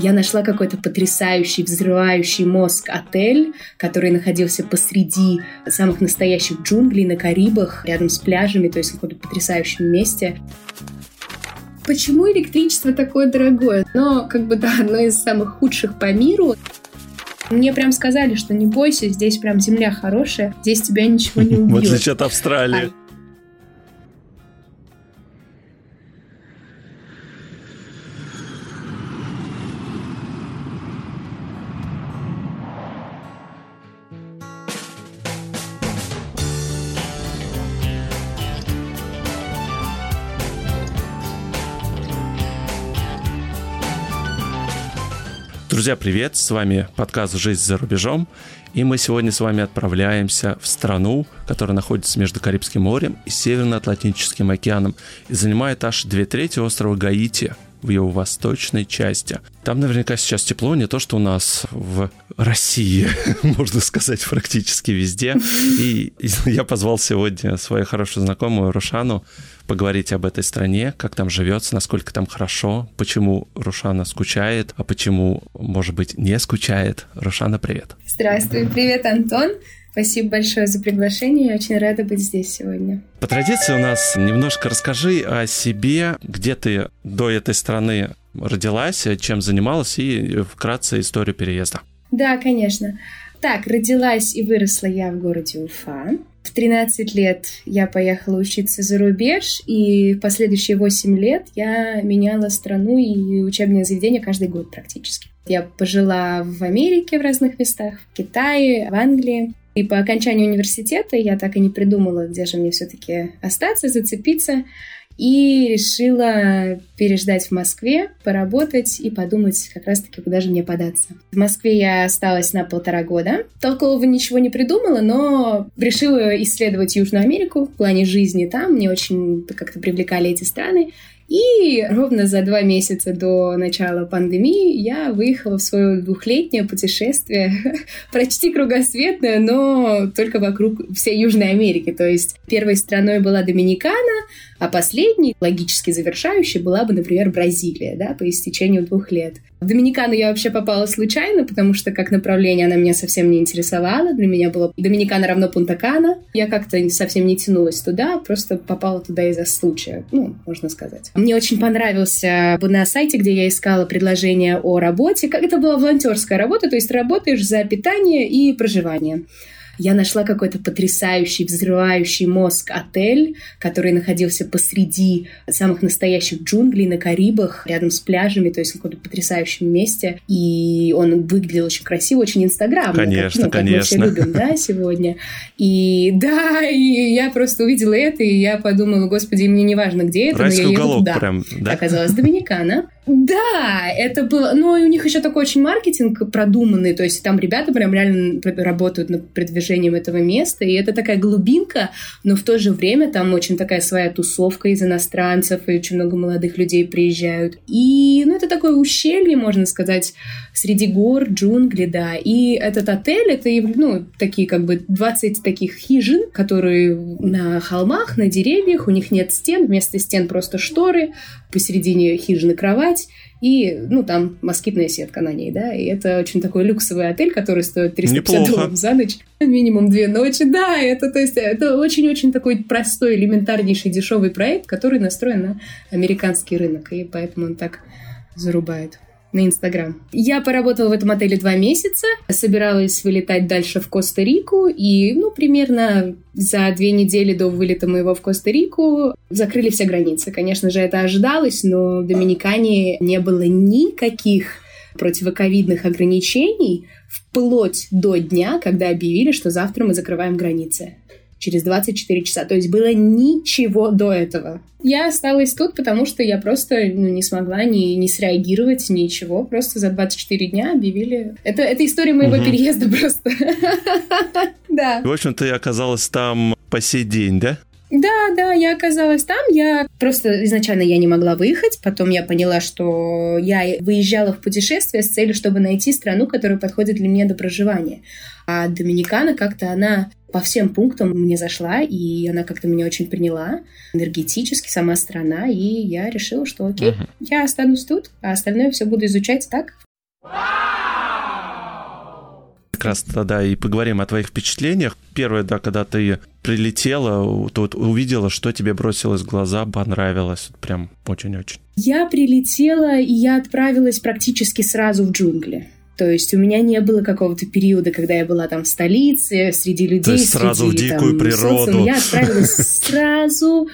Я нашла какой-то потрясающий, взрывающий мозг отель, который находился посреди самых настоящих джунглей на Карибах, рядом с пляжами, то есть в каком-то потрясающем месте. Почему электричество такое дорогое? Но, как бы, да, одно из самых худших по миру. Мне прям сказали, что не бойся, здесь прям земля хорошая, здесь тебя ничего не убьет. В отличие от Австралии. Друзья, привет! С вами подкаст «Жизнь за рубежом». И мы сегодня с вами отправляемся в страну, которая находится между Карибским морем и Северно-Атлантическим океаном и занимает аж две трети острова Гаити в его восточной части. Там наверняка сейчас тепло, не то, что у нас в России, можно сказать, практически везде. И я позвал сегодня свою хорошую знакомую Рушану поговорить об этой стране, как там живется, насколько там хорошо, почему Рушана скучает, а почему, может быть, не скучает. Рушана, привет. Здравствуй, привет, Антон. Спасибо большое за приглашение. Я очень рада быть здесь сегодня. По традиции у нас немножко расскажи о себе, где ты до этой страны родилась, чем занималась и вкратце историю переезда. Да, конечно. Так, родилась и выросла я в городе Уфа. В 13 лет я поехала учиться за рубеж, и последующие 8 лет я меняла страну и учебное заведение каждый год практически. Я пожила в Америке в разных местах, в Китае, в Англии. И по окончанию университета я так и не придумала, где же мне все-таки остаться, зацепиться и решила переждать в Москве, поработать и подумать как раз-таки, куда же мне податься. В Москве я осталась на полтора года. Толкового ничего не придумала, но решила исследовать Южную Америку в плане жизни там. Мне очень как-то привлекали эти страны. И ровно за два месяца до начала пандемии я выехала в свое двухлетнее путешествие, почти кругосветное, но только вокруг всей Южной Америки. То есть первой страной была Доминикана, а последней, логически завершающей, была бы, например, Бразилия, да, по истечению двух лет. В Доминикану я вообще попала случайно, потому что как направление она меня совсем не интересовала. Для меня было Доминикана равно Пунта-Кана. Я как-то совсем не тянулась туда, просто попала туда из-за случая, ну, можно сказать. Мне очень понравился на сайте, где я искала предложение о работе. Как это была волонтерская работа, то есть работаешь за питание и проживание я нашла какой-то потрясающий, взрывающий мозг отель, который находился посреди самых настоящих джунглей на Карибах, рядом с пляжами, то есть в каком-то потрясающем месте. И он выглядел очень красиво, очень инстаграмно. Конечно, как, ну, конечно. мы все любим, да, сегодня. И да, и я просто увидела это, и я подумала, господи, мне не важно, где это, Райский но я уголок еду туда. прям, да? Оказалось, Доминикана. Да, это было... Ну, и у них еще такой очень маркетинг продуманный, то есть там ребята прям реально работают над продвижением этого места, и это такая глубинка, но в то же время там очень такая своя тусовка из иностранцев, и очень много молодых людей приезжают. И, ну, это такое ущелье, можно сказать, среди гор, джунгли, да. И этот отель, это, ну, такие как бы 20 таких хижин, которые на холмах, на деревьях, у них нет стен, вместо стен просто шторы, посередине хижины кровать, и, ну, там москитная сетка на ней, да, и это очень такой люксовый отель, который стоит 350 Неплохо. долларов за ночь, минимум две ночи, да, это, то есть, это очень-очень такой простой, элементарнейший, дешевый проект, который настроен на американский рынок, и поэтому он так зарубает на Инстаграм. Я поработала в этом отеле два месяца, собиралась вылетать дальше в Коста-Рику, и, ну, примерно за две недели до вылета моего в Коста-Рику закрыли все границы. Конечно же, это ожидалось, но в Доминикане не было никаких противоковидных ограничений вплоть до дня, когда объявили, что завтра мы закрываем границы через 24 часа. То есть было ничего до этого. Я осталась тут, потому что я просто ну, не смогла ни, ни среагировать, ничего. Просто за 24 дня объявили... Это, это история моего Мгм. переезда просто. Да. В общем, ты оказалась там по сей день, да? Да, да, я оказалась там. Я просто изначально я не могла выехать. Потом я поняла, что я выезжала в путешествие с целью, чтобы найти страну, которая подходит для меня до проживания. А Доминикана как-то она по всем пунктам мне зашла, и она как-то меня очень приняла энергетически, сама страна, и я решила, что окей, Мгм. я останусь тут, а остальное все буду изучать так, Как раз тогда и поговорим о твоих впечатлениях. Первое, да, когда ты прилетела, тут увидела, что тебе бросилось в глаза, понравилось. Прям очень-очень. Я прилетела, и я отправилась практически сразу в джунгли. То есть у меня не было какого-то периода, когда я была там в столице, среди людей, То есть сразу среди, в дикую там, природу. Социума. Я отправилась сразу,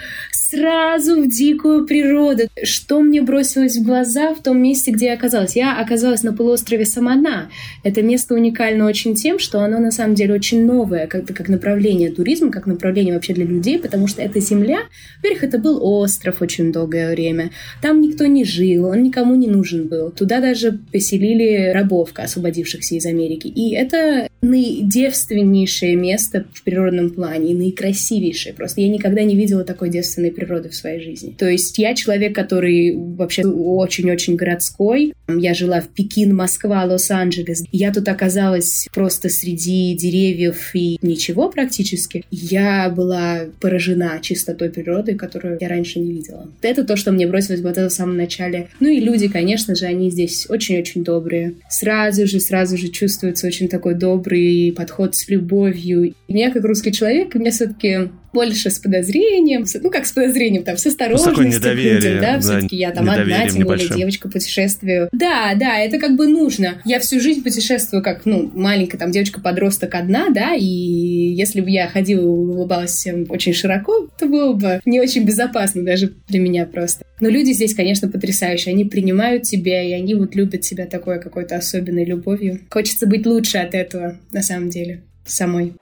сразу в дикую природу. Что мне бросилось в глаза в том месте, где я оказалась? Я оказалась на полуострове Самана. Это место уникально очень тем, что оно на самом деле очень новое, как, как направление туризма, как направление вообще для людей, потому что эта земля, во-первых, это был остров очень долгое время. Там никто не жил, он никому не нужен был. Туда даже поселили рабов, освободившихся из Америки. И это наидевственнейшее место в природном плане, и наикрасивейшее. Просто я никогда не видела такой девственной природы в своей жизни. То есть я человек, который вообще очень-очень городской. Я жила в Пекин, Москва, Лос-Анджелес. Я тут оказалась просто среди деревьев и ничего практически. Я была поражена чистотой природы, которую я раньше не видела. Это то, что мне бросилось в глаза в самом начале. Ну и люди, конечно же, они здесь очень-очень добрые. Сразу же, сразу же чувствуется очень такой добрый подход с любовью. И меня, как русский человек, мне все-таки больше с подозрением, ну как с подозрением, там, с осторожностью к людям, да, все-таки я там одна, тем более девочка путешествую. Да, да, это как бы нужно. Я всю жизнь путешествую как, ну, маленькая там девочка-подросток одна, да, и если бы я ходила и улыбалась всем очень широко, то было бы не очень безопасно даже для меня просто. Но люди здесь, конечно, потрясающие. Они принимают тебя, и они вот любят себя такой какой-то особенной любовью. Хочется быть лучше от этого, на самом деле, самой.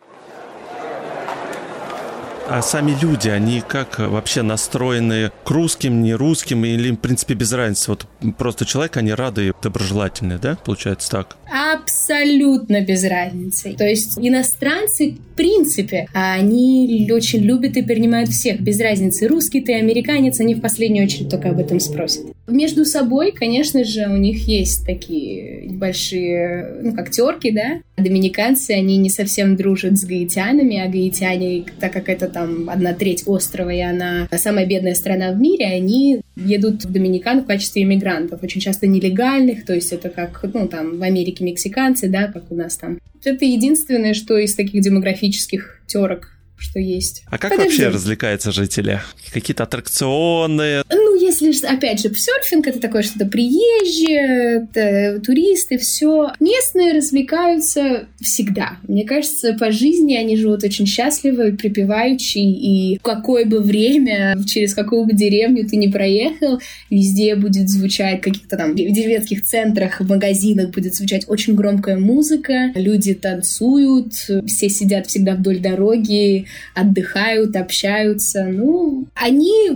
А сами люди, они как вообще настроены к русским, не русским, или в принципе, без разницы? Вот просто человек, они рады и доброжелательные, да? Получается так? Абсолютно без разницы. То есть иностранцы, в принципе, они очень любят и принимают всех, без разницы, русский ты, американец, они в последнюю очередь только об этом спросят. Между собой, конечно же, у них есть такие небольшие, ну, как терки, да? Доминиканцы, они не совсем дружат с гаитянами, а гаитяне, так как это там одна треть острова, и она самая бедная страна в мире, они едут в Доминикан в качестве иммигрантов, очень часто нелегальных, то есть это как, ну, там, в Америке мексиканцы, да, как у нас там. Это единственное, что из таких демографических терок что есть. А как Подожди. вообще развлекаются жители? Какие-то аттракционы? Ну, если, опять же, серфинг это такое что-то приезжие, это туристы, все. Местные развлекаются всегда. Мне кажется, по жизни они живут очень счастливо и припеваючи, и в какое бы время, через какую бы деревню ты не проехал, везде будет звучать каких-то там в деревенских центрах, в магазинах будет звучать очень громкая музыка, люди танцуют, все сидят всегда вдоль дороги, отдыхают, общаются. Ну, они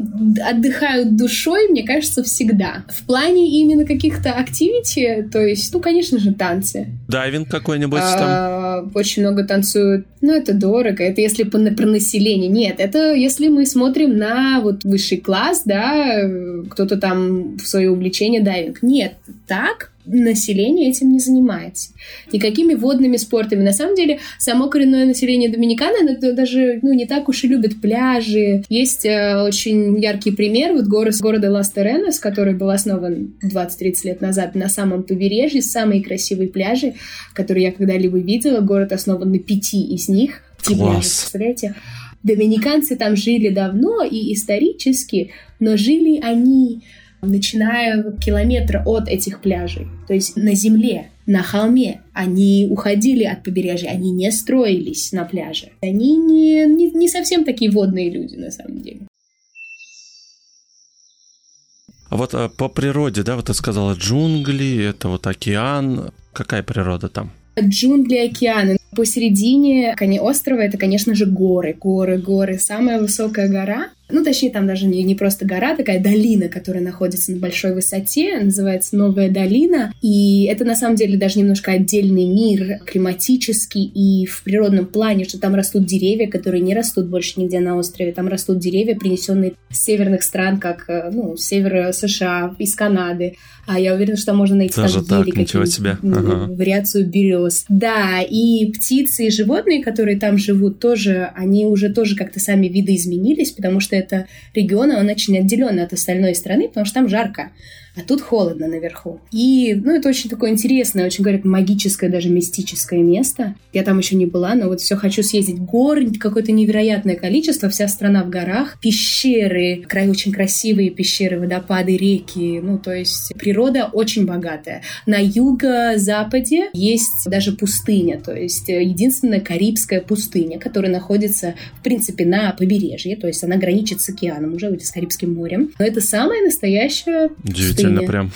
отдыхают душой, мне кажется, всегда. В плане именно каких-то activity, то есть, ну, конечно же, танцы. Дайвинг какой-нибудь а, там? Очень много танцуют. Ну, это дорого. Это если по, про население. Нет, это если мы смотрим на вот высший класс, да, кто-то там в свое увлечение дайвинг. Нет, так население этим не занимается. Никакими водными спортами. На самом деле, само коренное население Доминиканы даже ну, не так уж и любит пляжи. Есть э, очень яркий пример вот город, города Лас-Теренос, который был основан 20-30 лет назад на самом побережье, самые красивые пляжи, которые я когда-либо видела. Город основан на пяти из них. Класс. Пляжи, представляете? Доминиканцы там жили давно и исторически, но жили они начиная километра от этих пляжей. То есть на земле, на холме. Они уходили от побережья, они не строились на пляже. Они не, не, не совсем такие водные люди, на самом деле. А вот а, по природе, да, вот ты сказала джунгли, это вот океан. Какая природа там? Джунгли, океаны. Посередине острова это, конечно же, горы, горы, горы. Самая высокая гора ну, точнее, там даже не, не просто гора, такая долина, которая находится на большой высоте, называется Новая долина. И это на самом деле даже немножко отдельный мир, климатический и в природном плане, что там растут деревья, которые не растут больше нигде на острове. Там растут деревья, принесенные с северных стран, как, э, ну, с севера США, из Канады. А я уверена, что там можно найти Даже там так, ничего себе. Ага. вариацию берез. Да, и птицы и животные, которые там живут, тоже, они уже тоже как-то сами видоизменились, потому что это регион, он очень отделен от остальной страны, потому что там жарко а тут холодно наверху. И, ну, это очень такое интересное, очень, говорят, магическое, даже мистическое место. Я там еще не была, но вот все хочу съездить. Гор какое-то невероятное количество, вся страна в горах, пещеры, край очень красивые пещеры, водопады, реки, ну, то есть природа очень богатая. На юго-западе есть даже пустыня, то есть единственная Карибская пустыня, которая находится, в принципе, на побережье, то есть она граничит с океаном, уже с Карибским морем. Но это самая настоящая пустыня Удивительно прям.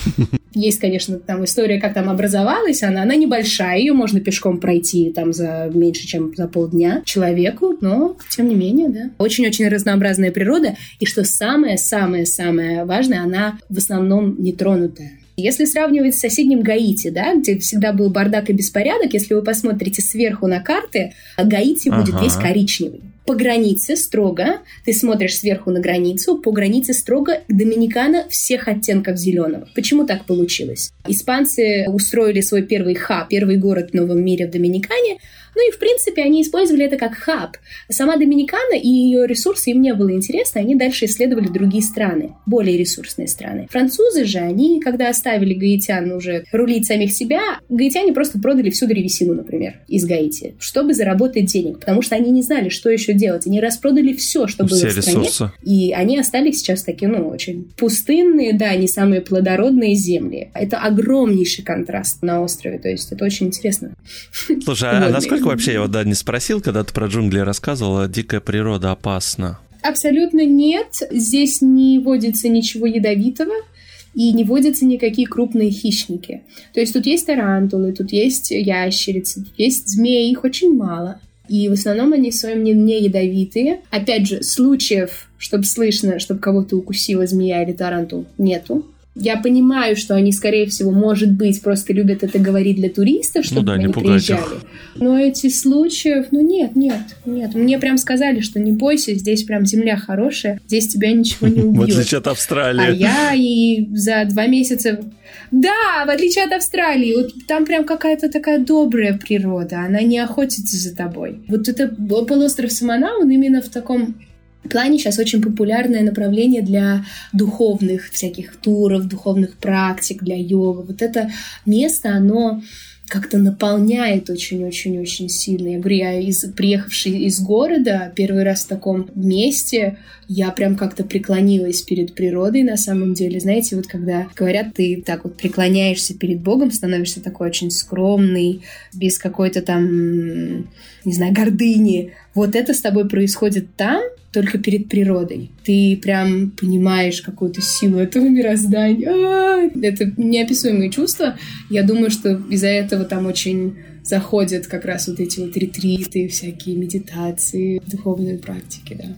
Есть, конечно, там история, как там образовалась она. Она небольшая, ее можно пешком пройти там за меньше, чем за полдня человеку, но тем не менее, да. Очень-очень разнообразная природа. И что самое-самое-самое важное, она в основном нетронутая. Если сравнивать с соседним Гаити, да, где всегда был бардак и беспорядок, если вы посмотрите сверху на карты, Гаити будет ага. весь коричневый по границе строго, ты смотришь сверху на границу, по границе строго Доминикана всех оттенков зеленого. Почему так получилось? Испанцы устроили свой первый хаб, первый город в новом мире в Доминикане, ну и, в принципе, они использовали это как хаб. Сама Доминикана и ее ресурсы им не было интересно, они дальше исследовали другие страны, более ресурсные страны. Французы же, они, когда оставили гаитян уже рулить самих себя, гаитяне просто продали всю древесину, например, из Гаити, чтобы заработать денег, потому что они не знали, что еще делать. Они распродали все, что все было в стране. Ресурсы. И они остались сейчас такие, ну, очень пустынные, да, не самые плодородные земли. Это огромнейший контраст на острове, то есть это очень интересно. Слушай, а насколько насколько вообще, я вот да, не спросил, когда ты про джунгли рассказывала, дикая природа опасна? Абсолютно нет. Здесь не водится ничего ядовитого и не водятся никакие крупные хищники. То есть тут есть тарантулы, тут есть ящерицы, тут есть змеи, их очень мало. И в основном они в своем не, не ядовитые. Опять же, случаев, чтобы слышно, чтобы кого-то укусила змея или тарантул, нету. Я понимаю, что они, скорее всего, может быть, просто любят это говорить для туристов, чтобы ну да, они не приезжали. Их. Но эти случаи, ну нет, нет, нет. Мне прям сказали, что не бойся, здесь прям земля хорошая, здесь тебя ничего не убьет. В отличие от Австралии. А я и за два месяца... Да, в отличие от Австралии, вот там прям какая-то такая добрая природа, она не охотится за тобой. Вот это полуостров Самана, он именно в таком плане сейчас очень популярное направление для духовных всяких туров, духовных практик, для йога. Вот это место, оно как-то наполняет очень-очень-очень сильно. Я говорю, я из, приехавший из города, первый раз в таком месте, я прям как-то преклонилась перед природой на самом деле. Знаете, вот когда говорят, ты так вот преклоняешься перед Богом, становишься такой очень скромный, без какой-то там, не знаю, гордыни. Вот это с тобой происходит там, только перед природой. Ты прям понимаешь какую-то силу этого мироздания. А-а-а! Это неописуемые чувства. Я думаю, что из-за этого там очень заходят как раз вот эти вот ретриты, всякие медитации, духовные практики, да.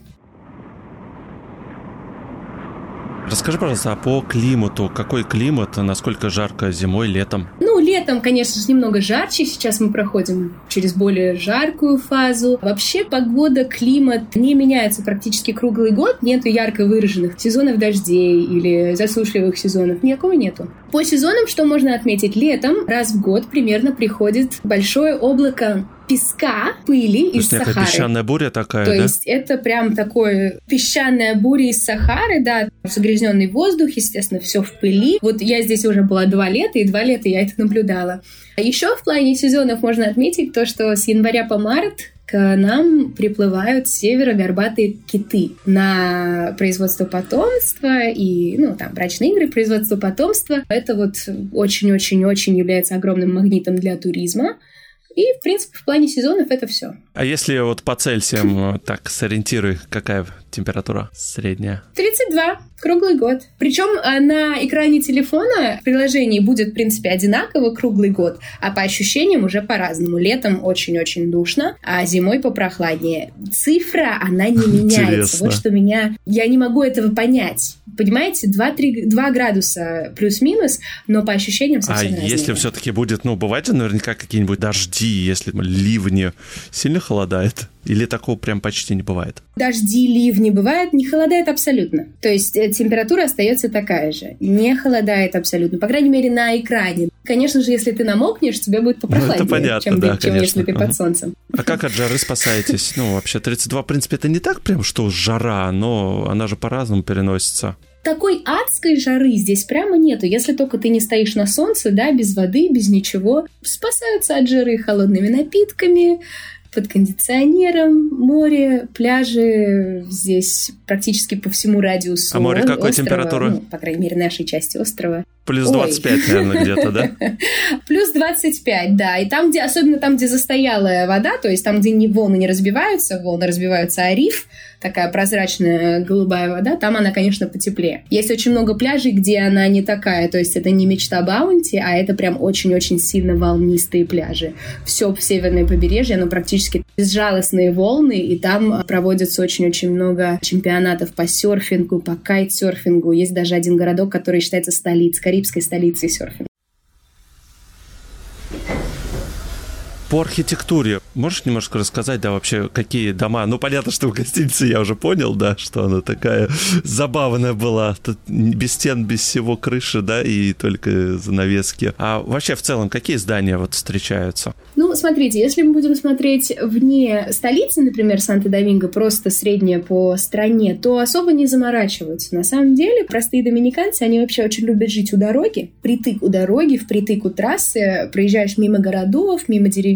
Расскажи, пожалуйста, а по климату, какой климат, насколько жарко зимой, летом? Ну, летом, конечно же, немного жарче. Сейчас мы проходим через более жаркую фазу. Вообще погода, климат не меняется практически круглый год. Нету ярко выраженных сезонов дождей или засушливых сезонов. Никакого нету. По сезонам что можно отметить? Летом раз в год примерно приходит большое облако песка, пыли из Сахары. песчаная буря такая, То да? есть это прям такое песчаная буря из Сахары, да, загрязненный воздух, естественно, все в пыли. Вот я здесь уже была два лета, и два лета я это наблюдала. А еще в плане сезонов можно отметить то, что с января по март к нам приплывают с севера горбатые киты на производство потомства и, ну, там, брачные игры, производство потомства. Это вот очень-очень-очень является огромным магнитом для туризма. И, в принципе, в плане сезонов это все. А если вот по Цельсиям, так, сориентируй, какая температура средняя? 32, круглый год. Причем а, на экране телефона в приложении будет, в принципе, одинаково круглый год, а по ощущениям уже по-разному. Летом очень-очень душно, а зимой попрохладнее. Цифра, она не меняется. Интересно. Вот что меня... Я не могу этого понять. Понимаете, 2-3 2 градуса плюс-минус, но по ощущениям совсем А разные. если все-таки будет, ну, бывает же наверняка какие-нибудь дожди, если ливни, сильно холодает? Или такого прям почти не бывает? Дожди, ливни бывают, не холодает абсолютно. То есть э, температура остается такая же. Не холодает абсолютно. По крайней мере, на экране. Конечно же, если ты намокнешь, тебе будет попрохладнее, ну, понятно, чем, да, чем если ты под солнцем. А как от жары спасаетесь? Ну, вообще, 32, в принципе, это не так прям, что жара, но она же по-разному переносится такой адской жары здесь прямо нету. Если только ты не стоишь на солнце, да, без воды, без ничего. Спасаются от жары холодными напитками, под кондиционером, море, пляжи здесь практически по всему радиусу. А море какой острова, температуры? Ну, по крайней мере, нашей части острова. Плюс 25, Ой. наверное, где-то, да? Плюс 25, да. И там, где, особенно там, где застоялая вода, то есть там, где не, волны не разбиваются, волны разбиваются о риф, такая прозрачная голубая вода, там она, конечно, потеплее. Есть очень много пляжей, где она не такая, то есть это не мечта Баунти, а это прям очень-очень сильно волнистые пляжи. Все в северное побережье, оно практически безжалостные волны, и там проводится очень-очень много чемпионатов по серфингу, по кайтсерфингу. Есть даже один городок, который считается столицей, карибской столицей серфинга. По архитектуре можешь немножко рассказать, да, вообще, какие дома? Ну, понятно, что в гостинице я уже понял, да, что она такая забавная была. Тут без стен, без всего крыши, да, и только занавески. А вообще, в целом, какие здания вот встречаются? Ну, смотрите, если мы будем смотреть вне столицы, например, Санто-Доминго, просто средняя по стране, то особо не заморачиваются. На самом деле, простые доминиканцы, они вообще очень любят жить у дороги, притык у дороги, впритык у трассы, проезжаешь мимо городов, мимо деревень,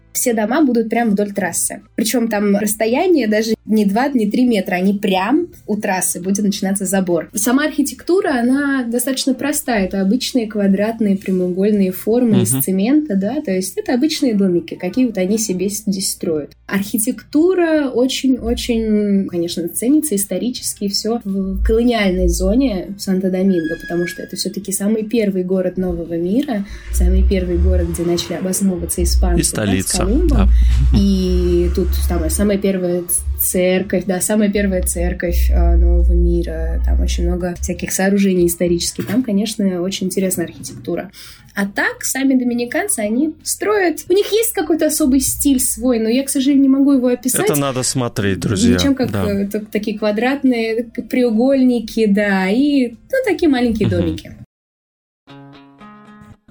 все дома будут прямо вдоль трассы. Причем там расстояние даже не 2, не 3 метра, они прям у трассы будет начинаться забор. Сама архитектура, она достаточно простая. Это обычные квадратные прямоугольные формы uh-huh. из цемента, да, то есть это обычные домики, какие вот они себе здесь строят. Архитектура очень-очень, конечно, ценится исторически все в колониальной зоне Санто-Доминго, потому что это все-таки самый первый город нового мира, самый первый город, где начали обосновываться испанцы. И столица. Да, да. И тут самая, самая первая церковь, да, самая первая церковь э, нового мира, там очень много всяких сооружений исторических, там, конечно, очень интересная архитектура. А так, сами доминиканцы, они строят... У них есть какой-то особый стиль свой, но я, к сожалению, не могу его описать. Это надо смотреть, друзья. Ничем, как да. Э, такие квадратные треугольники, да, и ну, такие маленькие домики.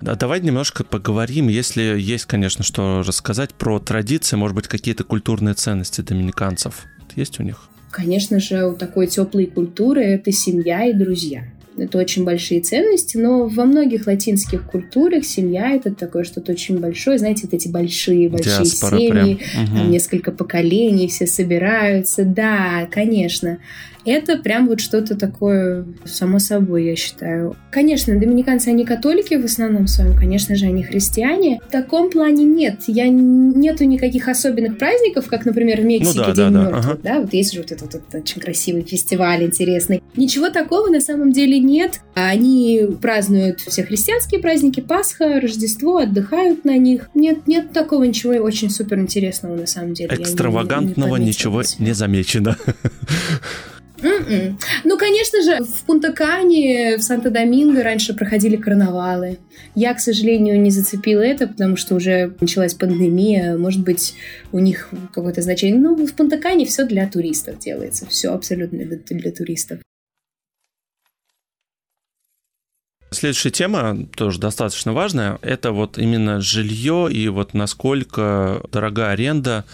Да, давай немножко поговорим, если есть, конечно, что рассказать про традиции, может быть, какие-то культурные ценности доминиканцев. Есть у них? Конечно же, у такой теплой культуры это семья и друзья. Это очень большие ценности, но во многих латинских культурах семья это такое что-то очень большое. Знаете, вот эти большие, большие Диаспора семьи, прям. Угу. там несколько поколений, все собираются. Да, конечно. Это прям вот что-то такое само собой, я считаю. Конечно, доминиканцы, они католики в основном своем, конечно же, они христиане. В таком плане нет. Я нету никаких особенных праздников, как, например, в Мексике ну, да, День да, мертвых. Да, ага. да, вот есть же вот этот вот очень красивый фестиваль интересный. Ничего такого на самом деле нет. Они празднуют все христианские праздники, Пасха, Рождество, отдыхают на них. Нет, нет такого ничего очень супер интересного на самом деле. Экстравагантного не, не ничего не замечено. Mm-mm. Ну, конечно же, в Пунта-Кане, в Санто-Доминго раньше проходили карнавалы. Я, к сожалению, не зацепила это, потому что уже началась пандемия. Может быть, у них какое-то значение. Ну, в Пунта-Кане все для туристов делается. Все абсолютно для, для туристов. Следующая тема, тоже достаточно важная, это вот именно жилье и вот насколько дорога аренда,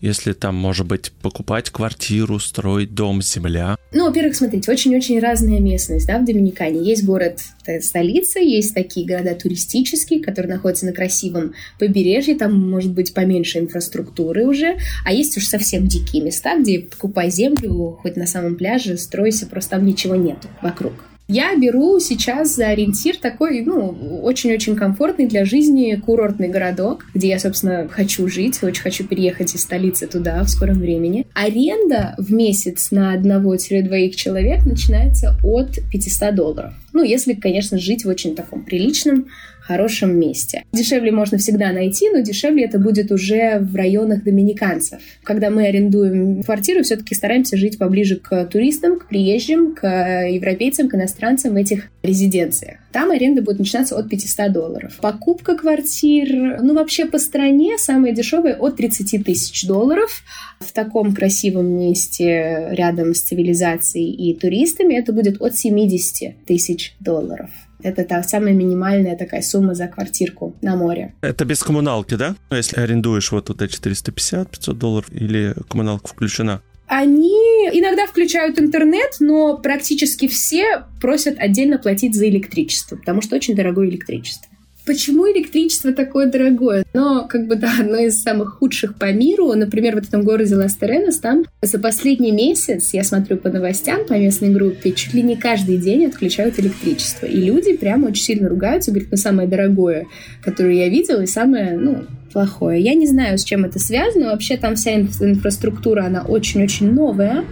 если там, может быть, покупать квартиру, строить дом, земля. Ну, во-первых, смотрите, очень-очень разная местность, да, в Доминикане. Есть город, столица, есть такие города туристические, которые находятся на красивом побережье, там может быть поменьше инфраструктуры уже, а есть уж совсем дикие места, где покупай землю, хоть на самом пляже, стройся, просто там ничего нету вокруг. Я беру сейчас за ориентир такой, ну, очень-очень комфортный для жизни курортный городок, где я, собственно, хочу жить, очень хочу переехать из столицы туда в скором времени. Аренда в месяц на одного-двоих человек начинается от 500 долларов. Ну, если, конечно, жить в очень таком приличном хорошем месте. Дешевле можно всегда найти, но дешевле это будет уже в районах доминиканцев. Когда мы арендуем квартиру, все-таки стараемся жить поближе к туристам, к приезжим, к европейцам, к иностранцам в этих резиденциях. Там аренда будет начинаться от 500 долларов. Покупка квартир, ну вообще по стране самые дешевые от 30 тысяч долларов. В таком красивом месте рядом с цивилизацией и туристами это будет от 70 тысяч долларов. Это та самая минимальная такая сумма за квартирку на море. Это без коммуналки, да? Ну, если арендуешь вот туда 450-500 долларов или коммуналка включена? Они иногда включают интернет, но практически все просят отдельно платить за электричество, потому что очень дорогое электричество. Почему электричество такое дорогое? Но, как бы, да, одно из самых худших по миру. Например, в этом городе Ластеренос, там за последний месяц, я смотрю по новостям, по местной группе, чуть ли не каждый день отключают электричество. И люди прямо очень сильно ругаются, говорят, ну, самое дорогое, которое я видела, и самое, ну, плохое. Я не знаю, с чем это связано. Вообще там вся инфраструктура, она очень-очень новая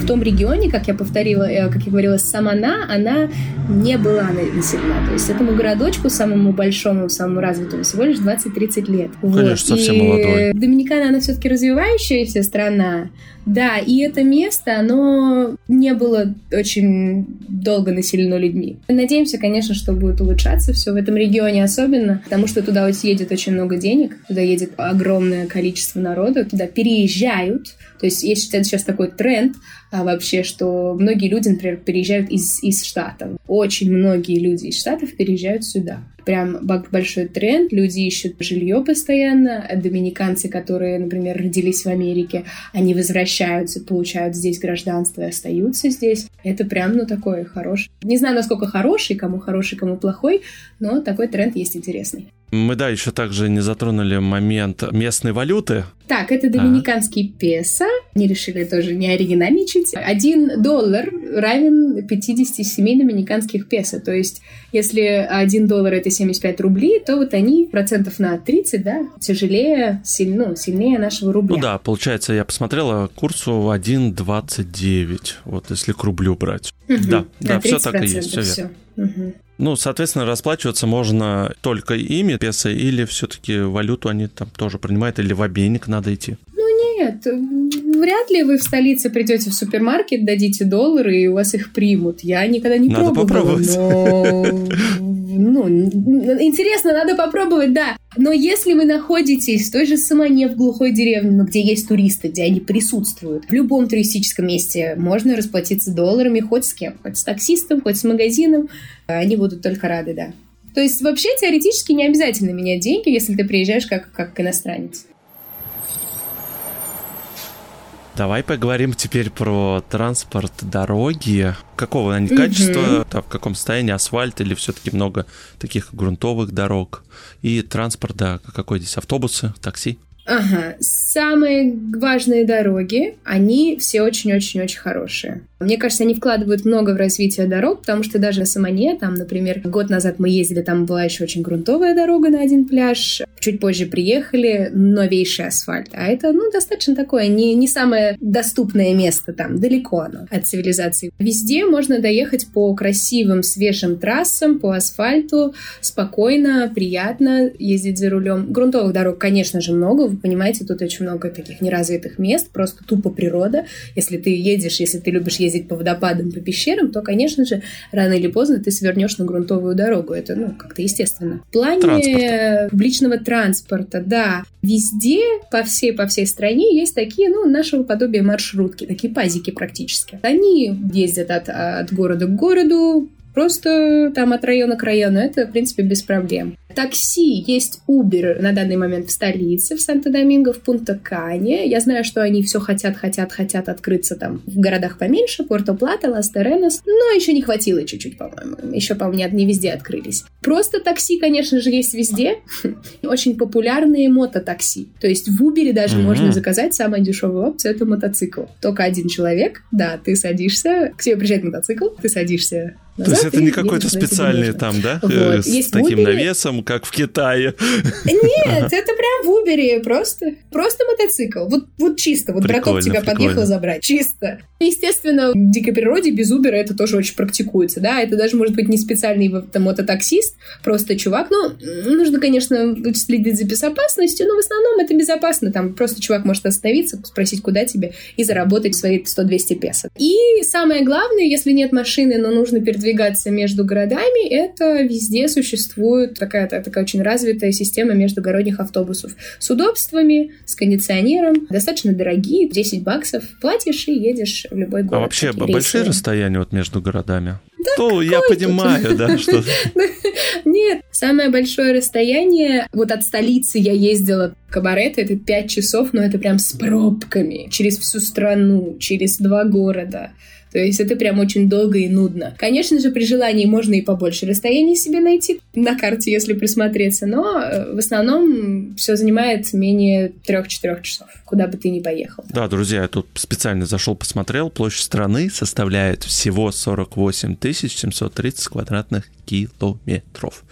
в том регионе, как я повторила, э, как я говорила, Самана, она не была населена. То есть этому городочку, самому большому, самому развитому, всего лишь 20-30 лет. Конечно, вот. совсем и молодой. Доминикана, она все-таки развивающаяся страна, да, и это место, оно не было очень долго населено людьми. Надеемся, конечно, что будет улучшаться все в этом регионе особенно, потому что туда вот едет очень много денег, туда едет огромное количество народа, туда переезжают. То есть есть сейчас такой тренд а вообще, что многие люди, например, переезжают из, из Штатов. Очень многие люди из Штатов переезжают сюда прям большой тренд. Люди ищут жилье постоянно. Доминиканцы, которые, например, родились в Америке, они возвращаются, получают здесь гражданство и остаются здесь. Это прям, ну, такой хороший. Не знаю, насколько хороший, кому хороший, кому плохой, но такой тренд есть интересный. Мы, да, еще также не затронули момент местной валюты. Так, это доминиканский а. песо. Не решили тоже не оригинальничать. Один доллар равен 57 доминиканских песо. То есть, если один доллар это 75 рублей, то вот они процентов на 30, да, тяжелее, сильно, ну, сильнее нашего рубля. Ну да, получается, я посмотрела курсу 1,29, вот если к рублю брать. Угу. Да, да, все так и есть, все верно. Угу. Ну, соответственно, расплачиваться можно только ими, песо, или все-таки валюту они там тоже принимают, или в обменник надо идти? Ну, нет, вряд ли вы в столице придете в супермаркет, дадите доллары, и у вас их примут. Я никогда не надо пробовала, попробовать. но... Ну, интересно, надо попробовать, да. Но если вы находитесь в той же Самане, в глухой деревне, но где есть туристы, где они присутствуют, в любом туристическом месте можно расплатиться долларами хоть с кем, хоть с таксистом, хоть с магазином, они будут только рады, да. То есть вообще теоретически не обязательно менять деньги, если ты приезжаешь как, как иностранец. Давай поговорим теперь про транспорт, дороги. Какого они качества, угу. в каком состоянии асфальт или все-таки много таких грунтовых дорог? И транспорт, да, какой здесь автобусы, такси? Ага, самые важные дороги, они все очень-очень-очень хорошие. Мне кажется, они вкладывают много в развитие дорог, потому что даже на Самане, там, например, год назад мы ездили, там была еще очень грунтовая дорога на один пляж, чуть позже приехали, новейший асфальт. А это, ну, достаточно такое, не, не самое доступное место там, далеко оно от цивилизации. Везде можно доехать по красивым, свежим трассам, по асфальту, спокойно, приятно ездить за рулем. Грунтовых дорог, конечно же, много, вы понимаете, тут очень много таких неразвитых мест, просто тупо природа. Если ты едешь, если ты любишь ездить ездить по водопадам, по пещерам, то, конечно же, рано или поздно ты свернешь на грунтовую дорогу. Это, ну, как-то естественно. В плане транспорта. публичного транспорта, да, везде, по всей, по всей стране есть такие, ну, нашего подобия маршрутки, такие пазики практически. Они ездят от, от города к городу, Просто там от района к району это, в принципе, без проблем. Такси есть Uber на данный момент в столице, в Санто-Доминго, в Пунта-Кане. Я знаю, что они все хотят, хотят, хотят открыться там в городах поменьше, Порто-Плата, Лас-Теренос, но еще не хватило чуть-чуть, по-моему. Еще, по-моему, не везде открылись. Просто такси, конечно же, есть везде. Очень популярные мототакси. То есть в Uber даже mm-hmm. можно заказать самая дешевая опция — это мотоцикл. Только один человек, да, ты садишься, к тебе приезжает мотоцикл, ты садишься назад. То есть это не какой-то специальный там, да? Вот. Э, с есть таким Uber, навесом, как в Китае. Нет, это прям в Убере, просто, просто мотоцикл. Вот, вот чисто, вот прикольно, браток тебя прикольно. подъехал забрать, чисто. Естественно, в дикой природе без Убера это тоже очень практикуется, да, это даже может быть не специальный там, мототаксист, просто чувак, ну, нужно, конечно, следить за безопасностью, но в основном это безопасно, там просто чувак может остановиться, спросить, куда тебе, и заработать свои 100-200 песо. И самое главное, если нет машины, но нужно передвигаться между городами, это везде существует такая, такая очень развитая система междугородних автобусов с удобствами, с кондиционером, достаточно дорогие, 10 баксов, платишь и едешь в любой город. А вообще большие расстояния вот между городами? Да то я понимаю, да, что... Нет, самое большое расстояние, вот от столицы я ездила Кабарет, это 5 часов, но это прям с пробками, через всю страну, через два города. То есть это прям очень долго и нудно. Конечно же, при желании можно и побольше расстояний себе найти на карте, если присмотреться, но э, в основном все занимает менее 3-4 часов, куда бы ты ни поехал. Да, друзья, я тут специально зашел, посмотрел, площадь страны составляет всего 48 730 квадратных километров.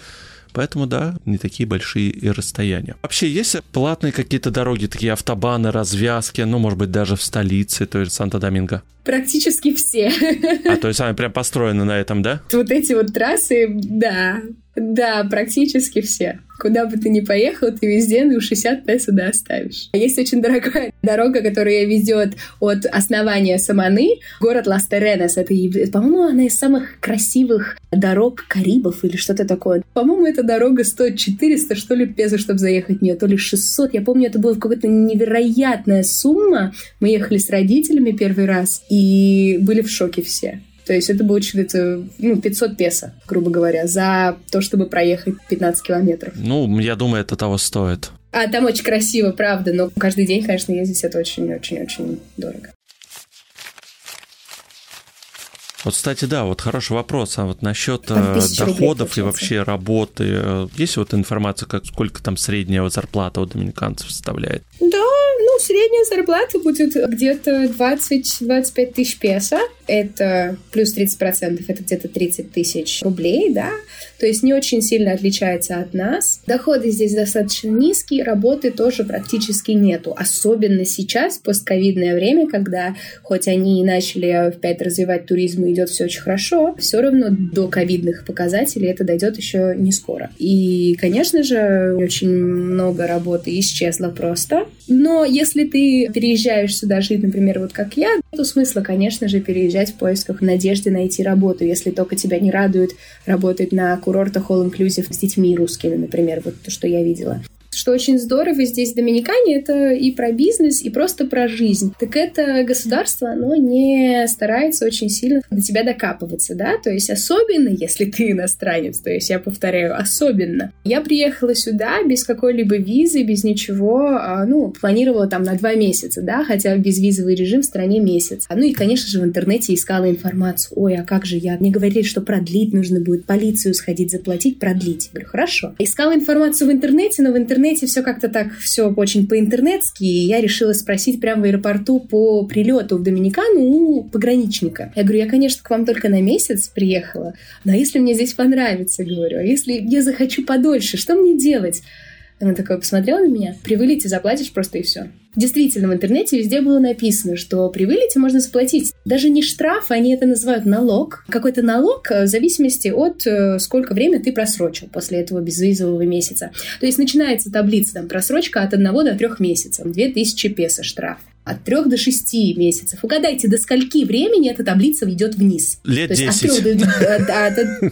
Поэтому, да, не такие большие и расстояния. Вообще, есть платные какие-то дороги, такие автобаны, развязки, ну, может быть, даже в столице, то есть Санта-Доминго? Практически все. А, то есть они прям построены на этом, да? Вот эти вот трассы, да, да, практически все. Куда бы ты ни поехал, ты везде ну 60 песо да оставишь. Есть очень дорогая дорога, которая ведет от основания Саманы, город Лас-Теренес. Это, по-моему, она из самых красивых дорог Карибов или что-то такое. По-моему, эта дорога стоит 400, что ли, песо, чтобы заехать в нее, то ли 600. Я помню, это была какая-то невероятная сумма. Мы ехали с родителями первый раз и были в шоке все. То есть это будет это, ну, 500 песо, грубо говоря, за то, чтобы проехать 15 километров. Ну, я думаю, это того стоит. А там очень красиво, правда, но каждый день, конечно, ездить это очень-очень-очень дорого. Вот, кстати, да, вот хороший вопрос. А вот насчет э, доходов и вообще работы, э, есть вот информация, как сколько там средняя зарплата у доминиканцев составляет? Да, средняя зарплата будет где-то 20-25 тысяч песо. Это плюс 30%, это где-то 30 тысяч рублей, да. То есть не очень сильно отличается от нас. Доходы здесь достаточно низкие, работы тоже практически нету. Особенно сейчас, постковидное время, когда хоть они и начали опять развивать туризм и идет все очень хорошо, все равно до ковидных показателей это дойдет еще не скоро. И, конечно же, очень много работы исчезло просто. Но если ты переезжаешь сюда жить, например, вот как я, то смысла, конечно же, переезжать в поисках надежды найти работу, если только тебя не радует работать на курортах all-inclusive с детьми русскими, например, вот то, что я видела. Что очень здорово здесь в Доминикане, это и про бизнес, и просто про жизнь. Так это государство, оно не старается очень сильно до тебя докапываться, да, то есть особенно, если ты иностранец, то есть я повторяю, особенно. Я приехала сюда без какой-либо визы, без ничего, а, ну, планировала там на два месяца, да, хотя безвизовый режим в стране месяц. Ну и, конечно же, в интернете искала информацию. Ой, а как же я? Мне говорили, что продлить нужно будет, полицию сходить, заплатить, продлить. Я говорю, хорошо. Искала информацию в интернете, но в интернете интернете все как-то так, все очень по-интернетски, и я решила спросить прямо в аэропорту по прилету в Доминикану у пограничника. Я говорю, я, конечно, к вам только на месяц приехала, но если мне здесь понравится, говорю, а если я захочу подольше, что мне делать? Она такая посмотрела на меня, при вылете заплатишь просто и все. Действительно, в интернете везде было написано, что при вылете можно заплатить даже не штраф, они это называют налог. Какой-то налог э, в зависимости от э, сколько времени ты просрочил после этого безвизового месяца. То есть начинается таблица, там, просрочка от 1 до 3 месяцев, 2000 песо штраф от 3 до 6 месяцев. Угадайте, до скольки времени эта таблица идет вниз? Лет То 10. До, да, да, да,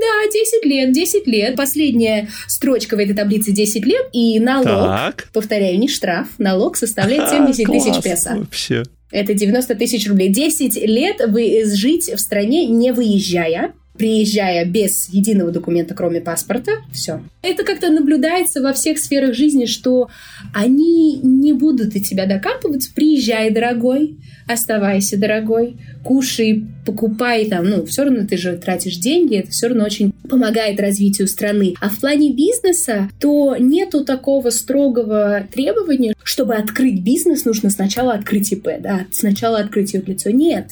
да, 10 лет, 10 лет. Последняя строчка в этой таблице 10 лет, и налог, так. повторяю, не штраф, налог составляет 70 а, тысяч песо. Вообще. Это 90 тысяч рублей. 10 лет вы жить в стране, не выезжая, приезжая без единого документа, кроме паспорта, все. Это как-то наблюдается во всех сферах жизни, что они не будут от тебя докапываться. Приезжай, дорогой, оставайся, дорогой, кушай, покупай там, ну, все равно ты же тратишь деньги, это все равно очень помогает развитию страны. А в плане бизнеса, то нету такого строгого требования, чтобы открыть бизнес, нужно сначала открыть ИП, да, сначала открыть ее лицо. Нет,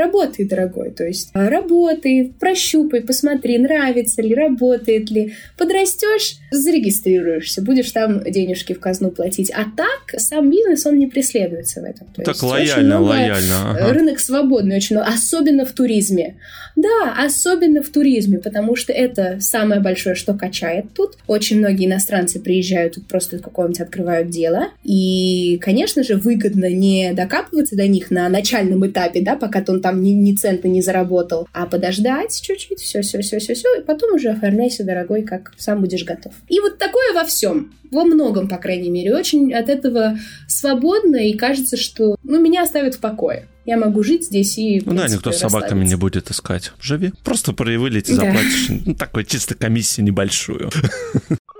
Работай, дорогой. То есть а, работай, прощупай, посмотри, нравится ли, работает ли. Подрастешь, зарегистрируешься, будешь там денежки в казну платить. А так сам бизнес, он не преследуется в этом. То так лояльно, лояльно. Ага. Рынок свободный очень много, особенно в туризме. Да, особенно в туризме, потому что это самое большое, что качает тут. Очень многие иностранцы приезжают тут просто какое-нибудь открывают дело. И, конечно же, выгодно не докапываться до них на начальном этапе, да, пока он там ни, ни цента не заработал, а подождать чуть-чуть, все-все-все-все-все, и потом уже оформляйся, дорогой, как сам будешь готов. И вот такое во всем во многом, по крайней мере, очень от этого свободно, и кажется, что ну, меня оставят в покое. Я могу жить здесь и... Ну да, никто с собаками не будет искать. Живи. Просто заплатишь. Да. Ну, такой чисто комиссию небольшую.